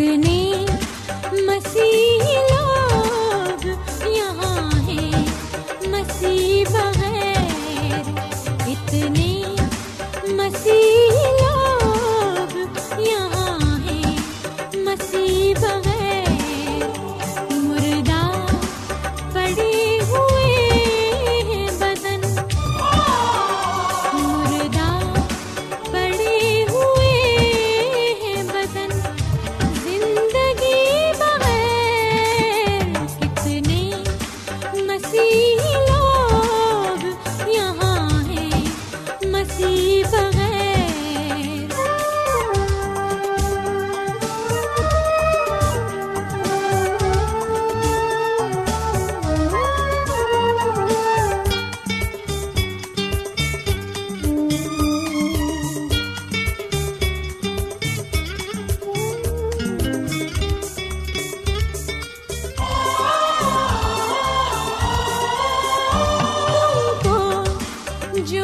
کتنی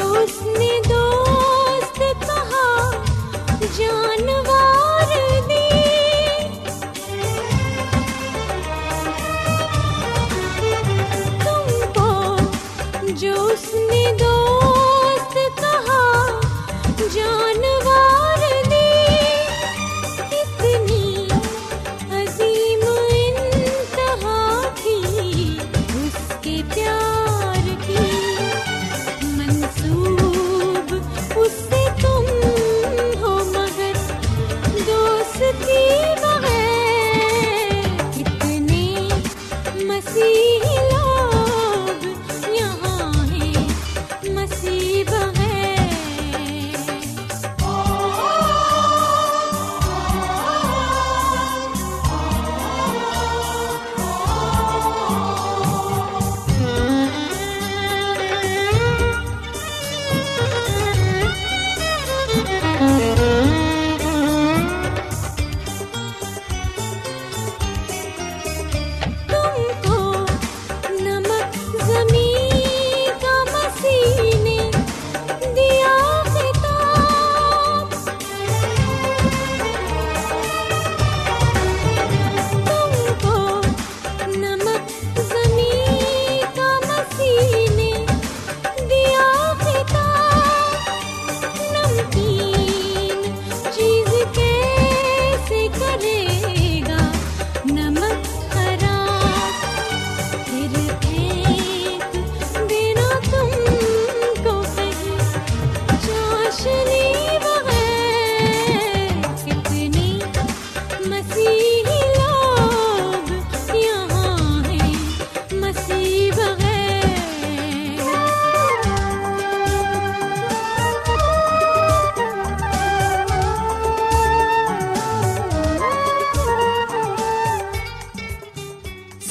اس نے دو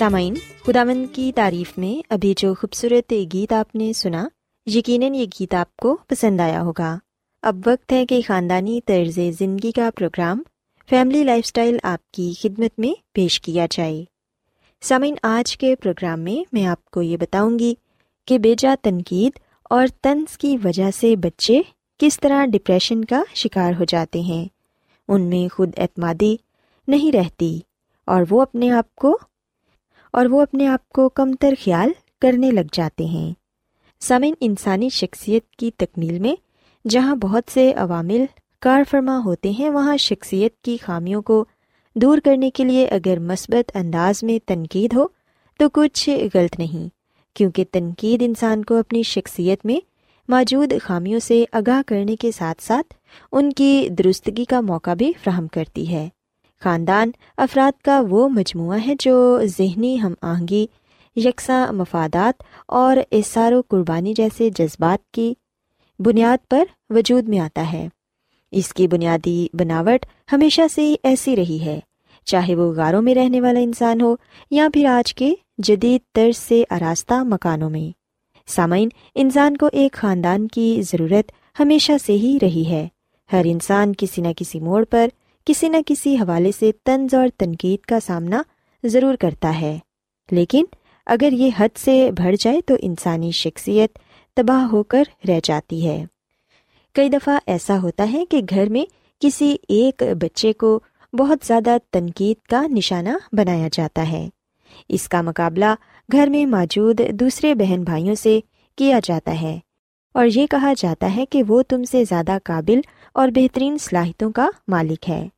سامعین خداون کی تعریف میں ابھی جو خوبصورت گیت آپ نے سنا، یقیناً یہ گیت آپ کو پسند آیا ہوگا۔ اب وقت ہے کہ خاندانی طرز زندگی کا پروگرام فیملی لائف اسٹائل آپ کی خدمت میں پیش کیا جائے۔ سامعین، آج کے پروگرام میں میں آپ کو یہ بتاؤں گی کہ بیجا تنقید اور طنز کی وجہ سے بچے کس طرح ڈپریشن کا شکار ہو جاتے ہیں۔ ان میں خود اعتمادی نہیں رہتی اور وہ اپنے آپ کو اور وہ اپنے آپ کو کم تر خیال کرنے لگ جاتے ہیں۔ سامعین، انسانی شخصیت کی تکمیل میں جہاں بہت سے عوامل کار فرما ہوتے ہیں، وہاں شخصیت کی خامیوں کو دور کرنے کے لیے اگر مثبت انداز میں تنقید ہو تو کچھ غلط نہیں، کیونکہ تنقید انسان کو اپنی شخصیت میں موجود خامیوں سے آگاہ کرنے کے ساتھ ساتھ ان کی درستگی کا موقع بھی فراہم کرتی ہے۔ خاندان افراد کا وہ مجموعہ ہے جو ذہنی ہم آہنگی، یکساں مفادات اور اثار و قربانی جیسے جذبات کی بنیاد پر وجود میں آتا ہے۔ اس کی بنیادی بناوٹ ہمیشہ سے ہی ایسی رہی ہے، چاہے وہ غاروں میں رہنے والا انسان ہو یا پھر آج کے جدید طرز سے آراستہ مکانوں میں۔ سامعین، انسان کو ایک خاندان کی ضرورت ہمیشہ سے ہی رہی ہے۔ ہر انسان کسی نہ کسی موڑ پر کسی نہ کسی حوالے سے طنز اور تنقید کا سامنا ضرور کرتا ہے۔ لیکن اگر یہ حد سے بڑھ جائے تو انسانی شخصیت تباہ ہو کر رہ جاتی ہے۔ کئی دفعہ ایسا ہوتا ہے کہ گھر میں کسی ایک بچے کو بہت زیادہ تنقید کا نشانہ بنایا جاتا ہے۔ اس کا مقابلہ گھر میں موجود دوسرے بہن بھائیوں سے کیا جاتا ہے۔ اور یہ کہا جاتا ہے کہ وہ تم سے زیادہ قابل اور بہترین صلاحیتوں کا مالک ہے۔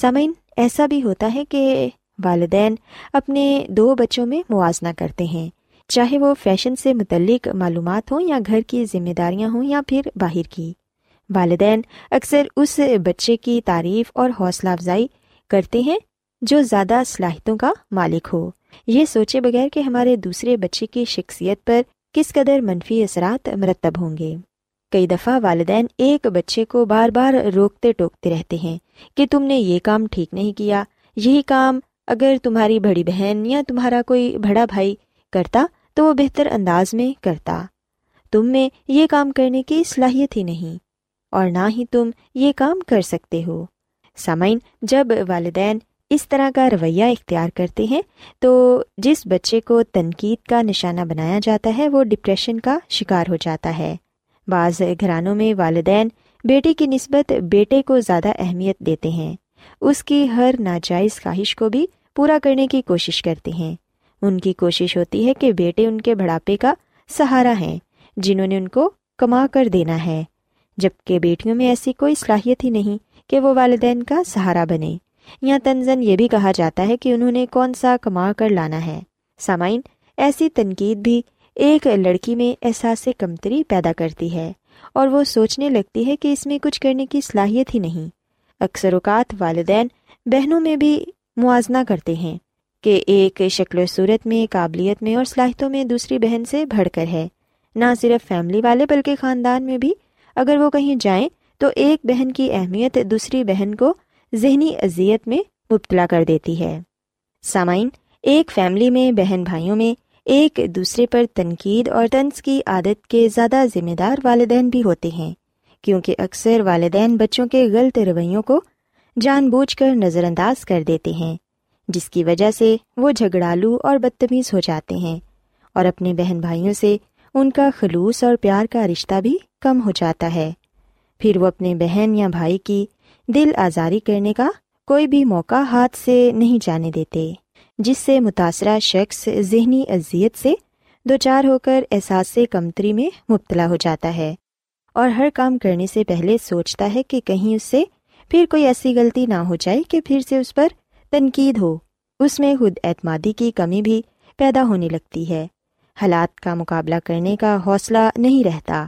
سامعین، ایسا بھی ہوتا ہے کہ والدین اپنے دو بچوں میں موازنہ کرتے ہیں۔ چاہے وہ فیشن سے متعلق معلومات ہوں یا گھر کی ذمہ داریاں ہوں یا پھر باہر کی۔ والدین اکثر اس بچے کی تعریف اور حوصلہ افزائی کرتے ہیں جو زیادہ صلاحیتوں کا مالک ہو۔ یہ سوچے بغیر کہ ہمارے دوسرے بچے کی شخصیت پر کس قدر منفی اثرات مرتب ہوں گے۔ کئی دفعہ والدین ایک بچے کو بار بار روکتے ٹوکتے رہتے ہیں کہ تم نے یہ کام ٹھیک نہیں کیا، یہی کام اگر تمہاری بڑی بہن یا تمہارا کوئی بڑا بھائی کرتا تو وہ بہتر انداز میں کرتا۔ تم میں یہ کام کرنے کی صلاحیت ہی نہیں، اور نہ ہی تم یہ کام کر سکتے ہو۔ سامعین، جب والدین اس طرح کا رویہ اختیار کرتے ہیں تو جس بچے کو تنقید کا نشانہ بنایا جاتا ہے، وہ ڈپریشن کا شکار ہو جاتا ہے۔ بعض گھرانوں میں والدین بیٹے کی نسبت بیٹے کو زیادہ اہمیت دیتے ہیں۔ اس کی ہر ناجائز خواہش کو بھی پورا کرنے کی کوشش کرتے ہیں۔ ان کی کوشش ہوتی ہے کہ بیٹے ان کے بڑھاپے کا سہارا ہیں، جنہوں نے ان کو کما کر دینا ہے۔ جبکہ بیٹیوں میں ایسی کوئی صلاحیت ہی نہیں کہ وہ والدین کا سہارا بنے یا تنزن یہ بھی کہا جاتا ہے کہ انہوں نے کون سا کما کر لانا ہے۔ سامعین، ایسی تنقید بھی ایک لڑکی میں احساس کمتری پیدا کرتی ہے اور وہ سوچنے لگتی ہے کہ اس میں کچھ کرنے کی صلاحیت ہی نہیں۔ اکثر اوقات والدین بہنوں میں بھی موازنہ کرتے ہیں کہ ایک شکل و صورت میں، قابلیت میں اور صلاحیتوں میں دوسری بہن سے بڑھ کر ہے۔ نہ صرف فیملی والے بلکہ خاندان میں بھی۔ اگر وہ کہیں جائیں تو ایک بہن کی اہمیت دوسری بہن کو ذہنی اذیت میں مبتلا کر دیتی ہے۔ سامعین، ایک فیملی میں بہن بھائیوں میں ایک دوسرے پر تنقید اور طنز کی عادت کے زیادہ ذمہ دار والدین بھی ہوتے ہیں، کیونکہ اکثر والدین بچوں کے غلط رویوں کو جان بوجھ کر نظر انداز کر دیتے ہیں، جس کی وجہ سے وہ جھگڑالو اور بدتمیز ہو جاتے ہیں اور اپنے بہن بھائیوں سے ان کا خلوص اور پیار کا رشتہ بھی کم ہو جاتا ہے۔ پھر وہ اپنے بہن یا بھائی کی دل آزاری کرنے کا کوئی بھی موقع ہاتھ سے نہیں جانے دیتے۔ جس سے متاثرہ شخص ذہنی اذیت سے دو چار ہو کر احساس کمتری میں مبتلا ہو جاتا ہے اور ہر کام کرنے سے پہلے سوچتا ہے کہ کہیں اس سے پھر کوئی ایسی غلطی نہ ہو جائے کہ پھر سے اس پر تنقید ہو۔ اس میں خود اعتمادی کی کمی بھی پیدا ہونے لگتی ہے۔ حالات کا مقابلہ کرنے کا حوصلہ نہیں رہتا۔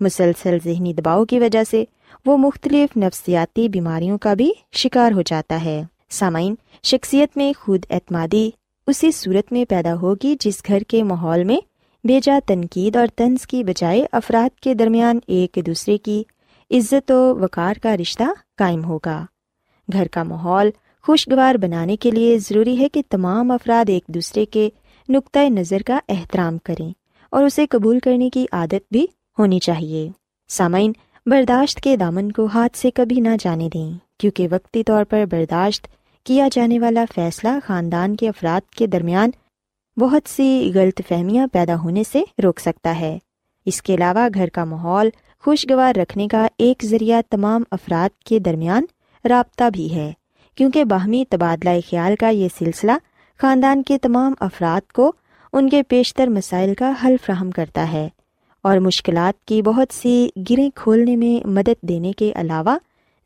مسلسل ذہنی دباؤ کی وجہ سے وہ مختلف نفسیاتی بیماریوں کا بھی شکار ہو جاتا ہے۔ سامعین، شخصیت میں خود اعتمادی اسی صورت میں پیدا ہوگی جس گھر کے ماحول میں بیجا تنقید اور طنز کی بجائے افراد کے درمیان ایک دوسرے کی عزت و وقار کا رشتہ قائم ہوگا۔ گھر کا ماحول خوشگوار بنانے کے لیے ضروری ہے کہ تمام افراد ایک دوسرے کے نقطۂ نظر کا احترام کریں اور اسے قبول کرنے کی عادت بھی ہونی چاہیے۔ سامعین، برداشت کے دامن کو ہاتھ سے کبھی نہ جانے دیں۔ کیونکہ وقتی طور پر برداشت کیا جانے والا فیصلہ خاندان کے افراد کے درمیان بہت سی غلط فہمیاں پیدا ہونے سے روک سکتا ہے۔ اس کے علاوہ گھر کا ماحول خوشگوار رکھنے کا ایک ذریعہ تمام افراد کے درمیان رابطہ بھی ہے، کیونکہ باہمی تبادلہ خیال کا یہ سلسلہ خاندان کے تمام افراد کو ان کے بیشتر مسائل کا حل فراہم کرتا ہے اور مشکلات کی بہت سی گریں کھولنے میں مدد دینے کے علاوہ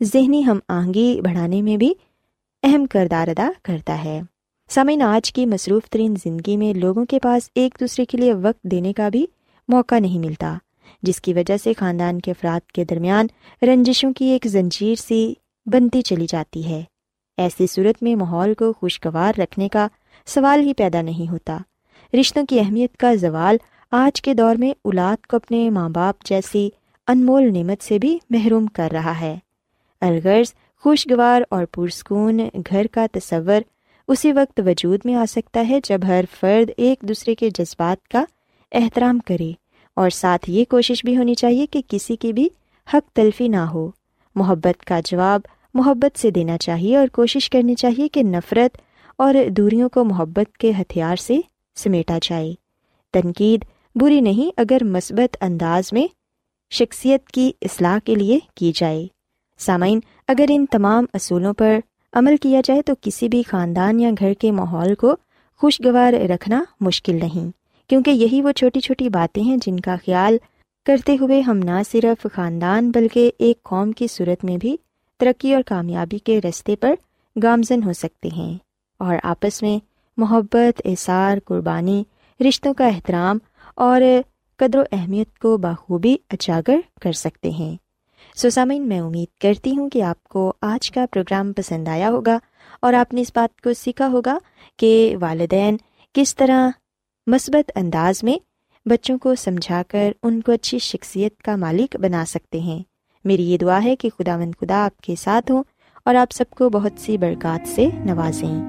ذہنی ہم آہنگی بڑھانے میں بھی اہم کردار ادا کرتا ہے۔ سامعین، آج کی مصروف ترین زندگی میں لوگوں کے پاس ایک دوسرے کے لیے وقت دینے کا بھی موقع نہیں ملتا، جس کی وجہ سے خاندان کے افراد کے درمیان رنجشوں کی ایک زنجیر سی بنتی چلی جاتی ہے۔ ایسی صورت میں ماحول کو خوشگوار رکھنے کا سوال ہی پیدا نہیں ہوتا۔ رشتوں کی اہمیت کا زوال آج کے دور میں اولاد کو اپنے ماں باپ جیسی انمول نعمت سے بھی محروم کر رہا ہے۔ الغرض خوشگوار اور پرسکون گھر کا تصور اسی وقت وجود میں آ سکتا ہے جب ہر فرد ایک دوسرے کے جذبات کا احترام کرے اور ساتھ یہ کوشش بھی ہونی چاہیے کہ کسی کی بھی حق تلفی نہ ہو۔ محبت کا جواب محبت سے دینا چاہیے اور کوشش کرنی چاہیے کہ نفرت اور دوریوں کو محبت کے ہتھیار سے سمیٹا جائے۔ تنقید بری نہیں اگر مثبت انداز میں شخصیت کی اصلاح کے لیے کی جائے۔ سامعین، اگر ان تمام اصولوں پر عمل کیا جائے تو کسی بھی خاندان یا گھر کے ماحول کو خوشگوار رکھنا مشکل نہیں، کیونکہ یہی وہ چھوٹی چھوٹی باتیں ہیں جن کا خیال کرتے ہوئے ہم نہ صرف خاندان بلکہ ایک قوم کی صورت میں بھی ترقی اور کامیابی کے رستے پر گامزن ہو سکتے ہیں۔ اور آپس میں محبت، احسار، قربانی، رشتوں کا احترام اور قدر و اہمیت کو بخوبی اجاگر کر سکتے ہیں۔ سوسامین، میں امید کرتی ہوں کہ آپ کو آج کا پروگرام پسند آیا ہوگا اور آپ نے اس بات کو سیکھا ہوگا کہ والدین کس طرح مثبت انداز میں بچوں کو سمجھا کر ان کو اچھی شخصیت کا مالک بنا سکتے ہیں۔ میری یہ دعا ہے کہ خدا مند خدا آپ کے ساتھ ہوں اور آپ سب کو بہت سی برکات سے نوازیں۔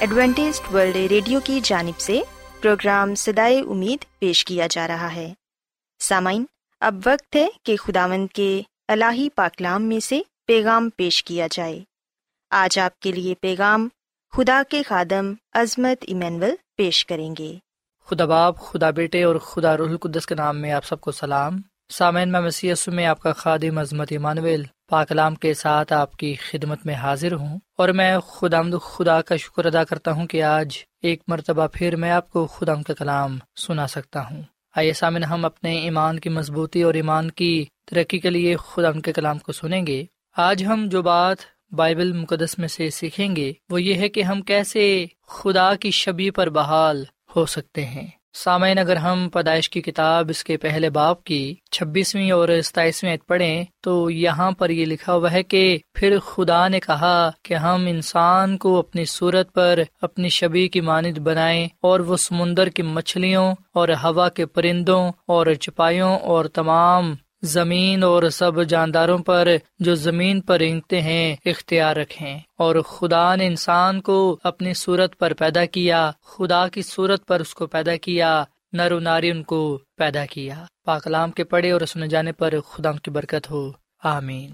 Adventist world radio کی جانب سے پروگرام سدائے امید پیش کیا جا رہا ہے۔ سامعین، اب وقت ہے کہ خداوند کے الہی پاکلام میں سے پیغام پیش کیا جائے۔ آج آپ کے لیے پیغام خدا کے خادم عظمت ایمینول پیش کریں گے۔ خدا باپ، خدا بیٹے اور خدا رح القدس کے نام میں آپ سب کو سلام۔ سامعین، میں مسی میں آپ کا خادم عظمت ایمانویل پاکلام کے ساتھ آپ کی خدمت میں حاضر ہوں اور میں خدا خدا کا شکر ادا کرتا ہوں کہ آج ایک مرتبہ پھر میں آپ کو خدا کا کلام سنا سکتا ہوں۔ آئیے سامن ہم اپنے ایمان کی مضبوطی اور ایمان کی ترقی کے لیے خدا کے کلام کو سنیں گے۔ آج ہم جو بات بائبل مقدس میں سے سیکھیں گے وہ یہ ہے کہ ہم کیسے خدا کی شبی پر بحال ہو سکتے ہیں۔ سامعین، اگر ہم پیدائش کی کتاب اس کے پہلے باپ کی چھبیسویں اور ستائیسویں پڑھیں، تو یہاں پر یہ لکھا ہوا ہے کہ پھر خدا نے کہا کہ ہم انسان کو اپنی صورت پر اپنی شبی کی مانند بنائیں اور وہ سمندر کی مچھلیوں اور ہوا کے پرندوں اور چپائیوں اور تمام زمین اور سب جانداروں پر جو زمین پر رینگتے ہیں، اختیار رکھیں۔ اور خدا نے انسان کو اپنی صورت پر پیدا کیا، خدا کی صورت پر اس کو پیدا کیا، نر و ناری ان کو پیدا کیا۔ پاکلام کے پڑھے اور سنے جانے پر خدا کی برکت ہو۔ آمین۔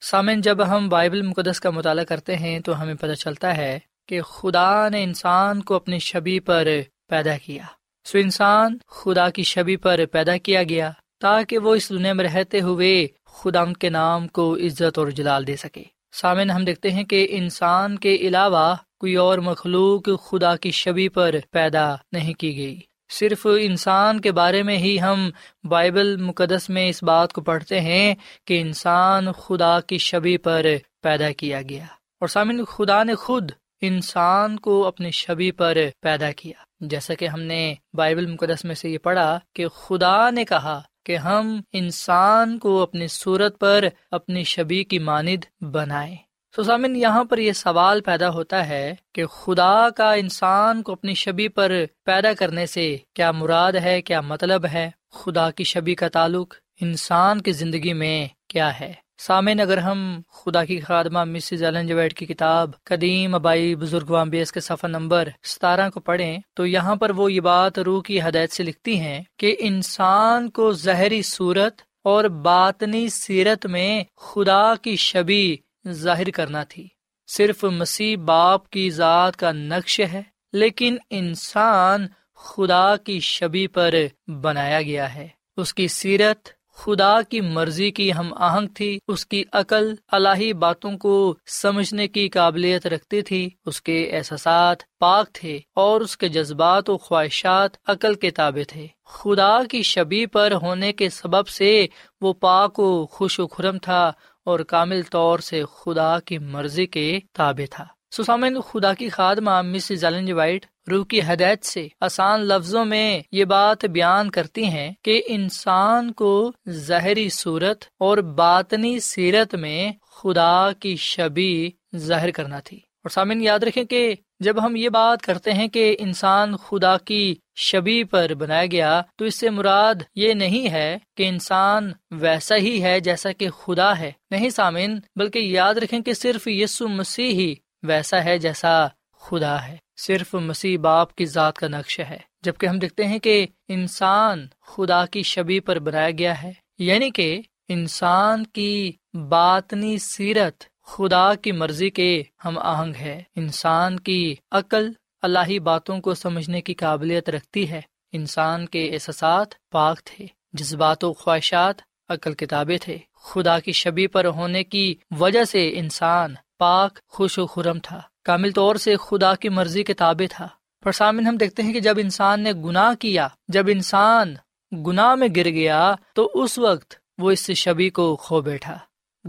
سامن جب ہم بائبل مقدس کا مطالعہ کرتے ہیں تو ہمیں پتہ چلتا ہے کہ خدا نے انسان کو اپنی شبی پر پیدا کیا۔ سو انسان خدا کی شبی پر پیدا کیا گیا۔ تاکہ وہ اس دنیا میں رہتے ہوئے خدا کے نام کو عزت اور جلال دے سکے۔ سامن ہم دیکھتے ہیں کہ انسان کے علاوہ کوئی اور مخلوق خدا کی شبی پر پیدا نہیں کی گئی۔ صرف انسان کے بارے میں ہی ہم بائبل مقدس میں اس بات کو پڑھتے ہیں کہ انسان خدا کی شبی پر پیدا کیا گیا۔ اور سامن خدا نے خود انسان کو اپنی شبی پر پیدا کیا۔ جیسا کہ ہم نے بائبل مقدس میں سے یہ پڑھا کہ خدا نے کہا کہ ہم انسان کو اپنی صورت پر اپنی شبی کی ماند بنائیں۔ سامن، یہاں پر یہ سوال پیدا ہوتا ہے کہ خدا کا انسان کو اپنی شبی پر پیدا کرنے سے کیا مراد ہے، کیا مطلب ہے؟ خدا کی شبی کا تعلق انسان کی زندگی میں کیا ہے؟ سامعین، اگر ہم خدا کی خادمہ مسز ایلن جویٹ کی کتاب قدیم ابائی بزرگ وامبیس کے صفحہ نمبر ستارہ کو پڑھیں، تو یہاں پر وہ یہ بات روح کی ہدایت سے لکھتی ہیں کہ انسان کو زہری صورت اور باطنی سیرت میں خدا کی شبی ظاہر کرنا تھی۔ صرف مسیح باپ کی ذات کا نقش ہے، لیکن انسان خدا کی شبی پر بنایا گیا ہے۔ اس کی سیرت خدا کی مرضی کی ہم آہنگ تھی، اس کی عقل الہی باتوں کو سمجھنے کی قابلیت رکھتی تھی، اس کے احساسات پاک تھے اور اس کے جذبات و خواہشات عقل کے تابع تھے۔ خدا کی شبی پر ہونے کے سبب سے وہ پاک و خوش و خرم تھا اور کامل طور سے خدا کی مرضی کے تابع تھا۔ سسامن خدا کی خادمہ مسز ایلن وائٹ روح کی ہدایت سے آسان لفظوں میں یہ بات بیان کرتی ہیں کہ انسان کو زہری صورت اور باطنی سیرت میں خدا کی شبی ظاہر کرنا تھی۔ اور سامن یاد رکھیں کہ جب ہم یہ بات کرتے ہیں کہ انسان خدا کی شبی پر بنایا گیا، تو اس سے مراد یہ نہیں ہے کہ انسان ویسا ہی ہے جیسا کہ خدا ہے۔ نہیں سامن بلکہ یاد رکھیں کہ صرف یسو مسیح ہی ویسا ہے جیسا خدا ہے۔ صرف مسیح باپ کی ذات کا نقش ہے، جبکہ ہم دیکھتے ہیں کہ انسان خدا کی شبی پر بنایا گیا ہے۔ یعنی کہ انسان کی باطنی سیرت خدا کی مرضی کے ہم آہنگ ہے۔ انسان کی عقل اللہ باتوں کو سمجھنے کی قابلیت رکھتی ہے۔ انسان کے احساسات پاک تھے، جذبات و خواہشات عقل کتابیں تھے۔ خدا کی شبی پر ہونے کی وجہ سے انسان پاک، خوش و خرم تھا۔ کامل طور سے خدا کی مرضی کے تابع تھا۔ پر سامن، ہم دیکھتے ہیں کہ جب انسان نے گناہ کیا، جب انسان گناہ میں گر گیا، تو اس وقت وہ اس شبی کو کھو بیٹھا۔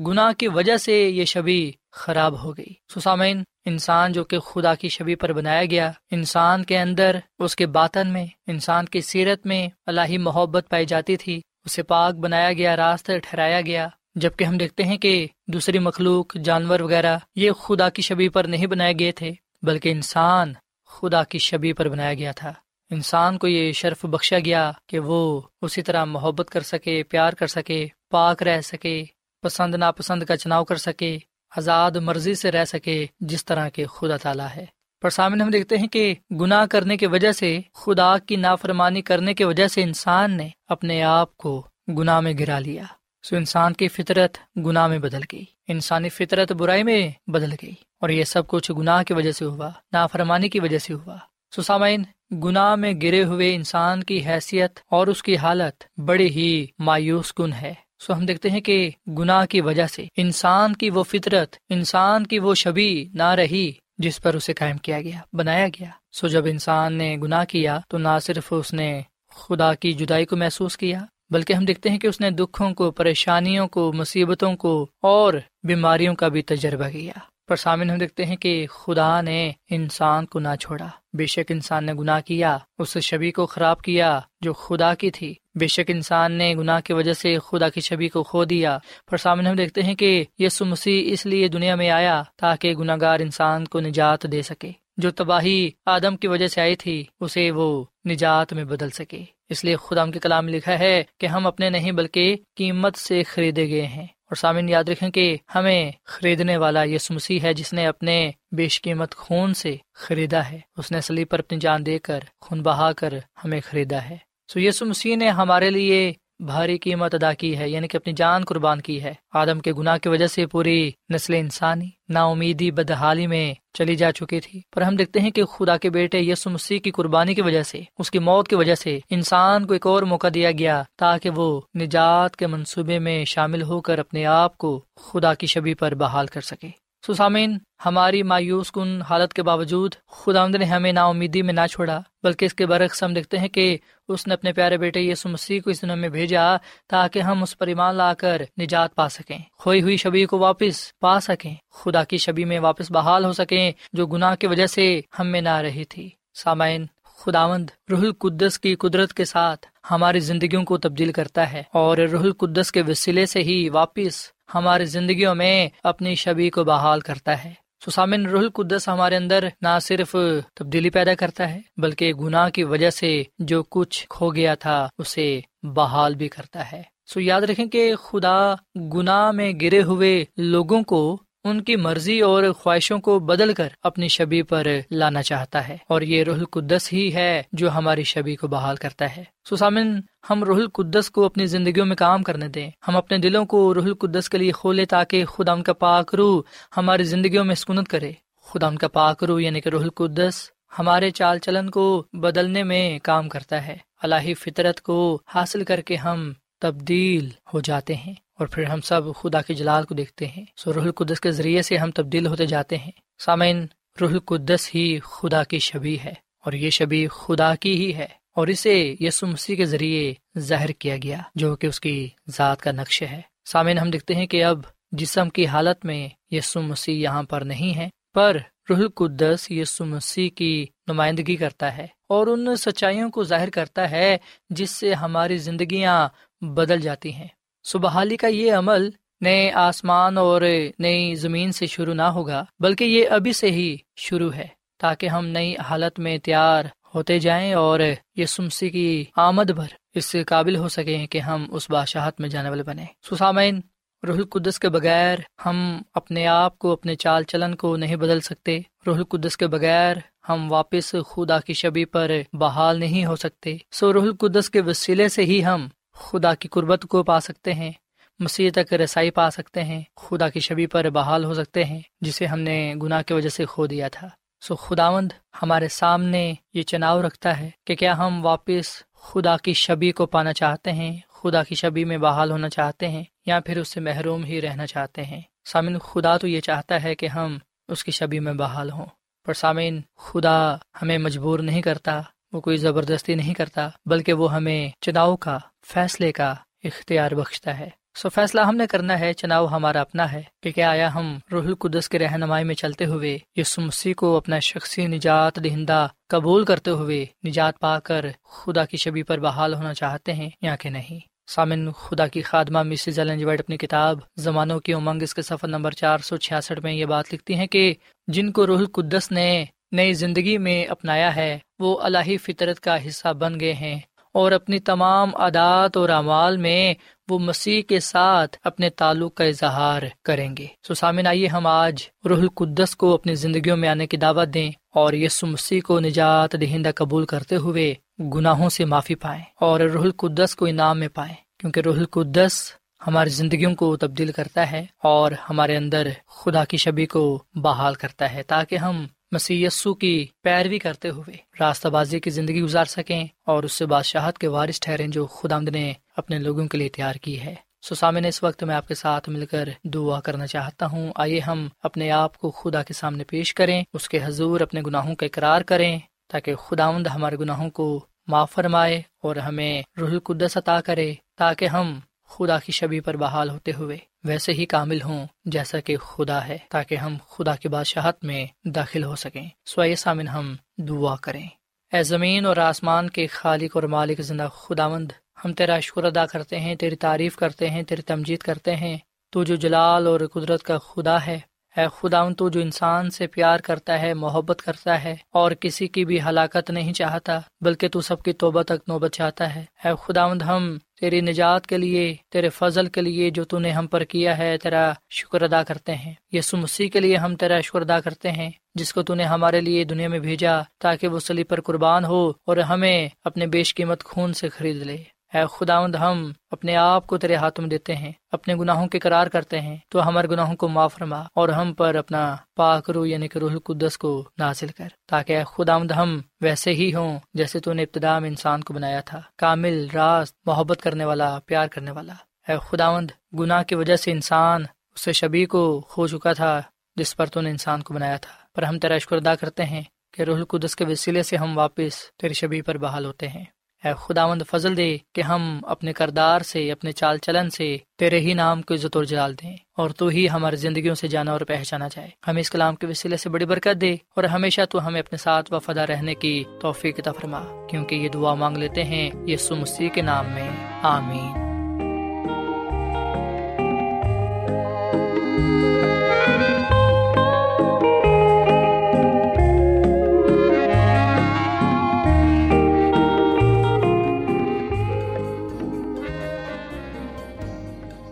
گناہ کی وجہ سے یہ شبی خراب ہو گئی۔ سسامین انسان جو کہ خدا کی شبی پر بنایا گیا، انسان کے اندر، اس کے باطن میں، انسان کی سیرت میں اللہ محبت پائی جاتی تھی، اسے پاک بنایا گیا، راستہ ٹھہرایا گیا۔ جبکہ ہم دیکھتے ہیں کہ دوسری مخلوق، جانور وغیرہ یہ خدا کی شبی پر نہیں بنائے گئے تھے، بلکہ انسان خدا کی شبی پر بنایا گیا تھا۔ انسان کو یہ شرف بخشا گیا کہ وہ اسی طرح محبت کر سکے، پیار کر سکے، پاک رہ سکے، پسند ناپسند کا چناؤ کر سکے، آزاد مرضی سے رہ سکے، جس طرح کے خدا تعالیٰ ہے۔ پر سامنے ہم دیکھتے ہیں کہ گناہ کرنے کی وجہ سے، خدا کی نافرمانی کرنے کی وجہ سے انسان نے اپنے آپ کو گناہ میں گرا لیا۔ سو انسان کی فطرت گناہ میں بدل گئی۔ انسانی فطرت برائی میں بدل گئی اور یہ سب کچھ گناہ کی وجہ سے ہوا، نافرمانی کی وجہ سے ہوا۔ سسامین گناہ میں گرے ہوئے انسان کی حیثیت اور اس کی حالت بڑی ہی مایوس کن ہے۔ سو ہم دیکھتے ہیں کہ گناہ کی وجہ سے انسان کی وہ فطرت، انسان کی وہ شبی نہ رہی جس پر اسے قائم کیا گیا، بنایا گیا۔ سو جب انسان نے گناہ کیا تو نہ صرف اس نے خدا کی جدائی کو محسوس کیا بلکہ ہم دیکھتے ہیں کہ اس نے دکھوں کو، پریشانیوں کو، مصیبتوں کو اور بیماریوں کا بھی تجربہ کیا۔ پر سامنے ہم دیکھتے ہیں کہ خدا نے انسان کو نہ چھوڑا۔ بے شک انسان نے گناہ کیا، اس شبی کو خراب کیا جو خدا کی تھی۔ بے شک انسان نے گناہ کی وجہ سے خدا کی چھبی کو کھو دیا۔ پر سامنے ہم دیکھتے ہیں کہ یسو مسیح اس لیے دنیا میں آیا تاکہ گناہ گار انسان کو نجات دے سکے۔ جو تباہی آدم کی وجہ سے آئی تھی، اسے وہ نجات میں بدل سکے۔ اس لیے خدا کے کلام لکھا ہے کہ ہم اپنے نہیں بلکہ قیمت سے خریدے گئے ہیں۔ اور سامن یاد رکھیں کہ ہمیں خریدنے والا یہ مسیح ہے جس نے اپنے بیش قیمت خون سے خریدا ہے۔ اس نے سلی پر اپنی جان دے کر، خون بہا کر ہمیں خریدا ہے۔ سو یسو مسیح نے ہمارے لیے بھاری قیمت ادا کی ہے یعنی کہ اپنی جان قربان کی ہے۔ آدم کے گناہ کی وجہ سے پوری نسل انسانی نا امیدی بدحالی میں چلی جا چکی تھی۔ پر ہم دیکھتے ہیں کہ خدا کے بیٹے یسو مسیح کی قربانی کی وجہ سے، اس کی موت کی وجہ سے انسان کو ایک اور موقع دیا گیا تاکہ وہ نجات کے منصوبے میں شامل ہو کر اپنے آپ کو خدا کی شبی پر بحال کر سکے۔ سسامین، ہماری مایوس کن حالت کے باوجود خدا نے ہمیں نا امیدی میں نہ چھوڑا، بلکہ اس کے برعکس ہم دیکھتے ہیں کہ اس نے اپنے پیارے بیٹے یسو مسیح کو اس دنوں میں بھیجا تاکہ ہم اس پر ایمان لا کر نجات پا سکیں، کھوئی ہوئی شبی کو واپس پا سکیں، خدا کی شبی میں واپس بحال ہو سکیں جو گناہ کی وجہ سے ہم میں نہ رہی تھی۔ سامعین، خداوند رح القدس کی قدرت کے ساتھ ہماری زندگیوں کو تبدیل کرتا ہے اور رح القدس کے وسیلے سے ہی واپس ہماری زندگیوں میں اپنی شبی کو بحال کرتا ہے۔ سسامن روح القدس ہمارے اندر نہ صرف تبدیلی پیدا کرتا ہے، بلکہ گناہ کی وجہ سے جو کچھ کھو گیا تھا، اسے بحال بھی کرتا ہے۔ سو یاد رکھیں کہ خدا گناہ میں گرے ہوئے لوگوں کو ان کی مرضی اور خواہشوں کو بدل کر اپنی شبی پر لانا چاہتا ہے۔ اور یہ روح القدس ہی ہے جو ہماری شبی کو بحال کرتا ہے۔ سسامن ہم روح القدس کو اپنی زندگیوں میں کام کرنے دیں۔ ہم اپنے دلوں کو روح القدس کے لیے کھولے تاکہ خدا ان کا پاک روح ہماری زندگیوں میں سکونت کرے۔ خدا ان کا پاک روح یعنی کہ روح القدس ہمارے چال چلن کو بدلنے میں کام کرتا ہے۔ الہی فطرت کو حاصل کر کے ہم تبدیل ہو جاتے ہیں اور پھر ہم سب خدا کے جلال کو دیکھتے ہیں۔ سو روح القدس کے ذریعے سے ہم تبدیل ہوتے جاتے ہیں۔ سامعین، روح القدس ہی خدا کی شبی ہے اور یہ شبی خدا کی ہی ہے اور اسے یسو مسیح کے ذریعے ظاہر کیا گیا، جو کہ اس کی ذات کا نقش ہے۔ سامعین، ہم دیکھتے ہیں کہ اب جسم کی حالت میں یسو مسیح یہاں پر نہیں ہے، پر روح القدس یسو مسیح کی نمائندگی کرتا ہے اور ان سچائیوں کو ظاہر کرتا ہے، جس سے ہماری زندگیاں بدل جاتی ہیں۔ سبحالی کا یہ عمل نئے آسمان اور نئی زمین سے شروع نہ ہوگا، بلکہ یہ ابھی سے ہی شروع ہے، تاکہ ہم نئی حالت میں تیار ہوتے جائیں اور یہ سمسی کی آمد بھر اس سے قابل ہو سکیں کہ ہم اس بادشاہت میں جانے والے بنے سسامین، روح القدس کے بغیر ہم اپنے آپ کو، اپنے چال چلن کو نہیں بدل سکتے۔ روح القدس کے بغیر ہم واپس خدا کی شبی پر بحال نہیں ہو سکتے۔ سو روح القدس کے وسیلے سے ہی ہم خدا کی قربت کو پا سکتے ہیں، مسیح تک رسائی پا سکتے ہیں، خدا کی شبی پر بحال ہو سکتے ہیں، جسے ہم نے گناہ کی وجہ سے کھو دیا تھا۔ سو خداوند ہمارے سامنے یہ چناؤ رکھتا ہے کہ کیا ہم واپس خدا کی شبی کو پانا چاہتے ہیں، خدا کی شبی میں بحال ہونا چاہتے ہیں، یا پھر اس سے محروم ہی رہنا چاہتے ہیں۔ سامن خدا تو یہ چاہتا ہے کہ ہم اس کی شبی میں بحال ہوں، پر سامعین، خدا ہمیں مجبور نہیں کرتا۔ وہ کوئی زبردستی نہیں کرتا، بلکہ وہ ہمیں چناؤ کا، فیصلے کا اختیار بخشتا ہے۔ سو فیصلہ ہم نے کرنا ہے، چناؤ ہمارا اپنا ہے۔ کہ کیا آیا ہم روح القدس کے رہنمائی میں چلتے ہوئے یس مسیح کو اپنا شخصی نجات دہندہ قبول کرتے ہوئے نجات پا کر خدا کی شبی پر بحال ہونا چاہتے ہیں یا کہ نہیں؟ سامن، خدا کی خادمہ مسز ایلن وائٹ اپنی کتاب زمانوں کی امنگ، اس کے سفر نمبر چار سو چھیاسٹھ میں یہ بات لکھتی ہیں کہ جن کو روح القدس نے نئی زندگی میں اپنایا ہے، وہ الہی فطرت کا حصہ بن گئے ہیں۔ اور اپنی تمام عادات اور اعمال میں وہ مسیح کے ساتھ اپنے تعلق کا اظہار کریں گے۔ سو سامن آئیے ہم آج روح القدس کو اپنی زندگیوں میں آنے کی دعوت دیں اور یسو مسیح کو نجات دہندہ قبول کرتے ہوئے گناہوں سے معافی پائیں اور روح القدس کو انعام میں پائیں۔ کیونکہ روح القدس ہماری زندگیوں کو تبدیل کرتا ہے اور ہمارے اندر خدا کی شبی کو بحال کرتا ہے تاکہ ہم مسی کی پیروی کرتے ہوئے راستہ بازی کی زندگی گزار سکیں اور اس سے بادشاہت کے وارث ٹھہریں جو خدا نے اپنے لوگوں کے لیے تیار کی ہے۔ سسامن اس وقت میں آپ کے ساتھ مل کر دعا کرنا چاہتا ہوں۔ آئیے ہم اپنے آپ کو خدا کے سامنے پیش کریں، اس کے حضور اپنے گناہوں کا اقرار کریں تاکہ خداوند ہمارے گناہوں کو معاف فرمائے اور ہمیں روح القدس عطا کرے تاکہ ہم خدا کی شبی پر بحال ہوتے ہوئے ویسے ہی کامل ہوں جیسا کہ خدا ہے، تاکہ ہم خدا کی بادشاہت میں داخل ہو سکیں۔ سوائے سامن ہم دعا کریں۔ اے زمین اور آسمان کے خالق اور مالک زندہ خدا مند ہم تیرا شکر ادا کرتے ہیں، تیری تعریف کرتے ہیں، تیری تمجید کرتے ہیں۔ تو جو جلال اور قدرت کا خدا ہے اے خدا تو جو انسان سے پیار کرتا ہے، محبت کرتا ہے اور کسی کی بھی ہلاکت نہیں چاہتا، بلکہ تو سب کی توبہ تک نوبت چاہتا ہے۔ اے خدا ہم تیری نجات کے لیے، تیرے فضل کے لیے جو تو نے ہم پر کیا ہے، تیرا شکر ادا کرتے ہیں۔ یسو مسیح کے لیے ہم تیرا شکر ادا کرتے ہیں، جس کو تو نے ہمارے لیے دنیا میں بھیجا تاکہ وہ سلی پر قربان ہو اور ہمیں اپنے بیش قیمت خون سے خرید لے۔ اے خداوند، ہم اپنے آپ کو تیرے ہاتھوں میں دیتے ہیں، اپنے گناہوں کے قرار کرتے ہیں، تو ہمارے گناہوں کو معاف فرما اور ہم پر اپنا پاک رو یعنی کہ روح القدس کو نازل کر، تاکہ اے خداوند، ہم ویسے ہی ہوں جیسے تو نے ابتدا میں انسان کو بنایا تھا، کامل راست محبت کرنے والا، پیار کرنے والا۔ اے خداوند، گناہ کی وجہ سے انسان اسے شبی کو کھو چکا تھا جس پر تو نے انسان کو بنایا تھا۔ پر ہم تیرا شکر ادا کرتے ہیں کہ روح القدس کے وسیلے سے ہم واپس تیری شبی پر بحال ہوتے ہیں۔ اے خداوند فضل دے کہ ہم اپنے کردار سے، اپنے چال چلن سے تیرے ہی نام کو عزت اور جلال دیں اور تو ہی ہماری زندگیوں سے جانا اور پہچانا جائے۔ ہمیں اس کلام کے وسیلے سے بڑی برکت دے اور ہمیشہ تو ہمیں اپنے ساتھ وفادہ رہنے کی توفیق تفرما کیونکہ یہ دعا مانگ لیتے ہیں یہ مسیح کے نام میں۔ آمین۔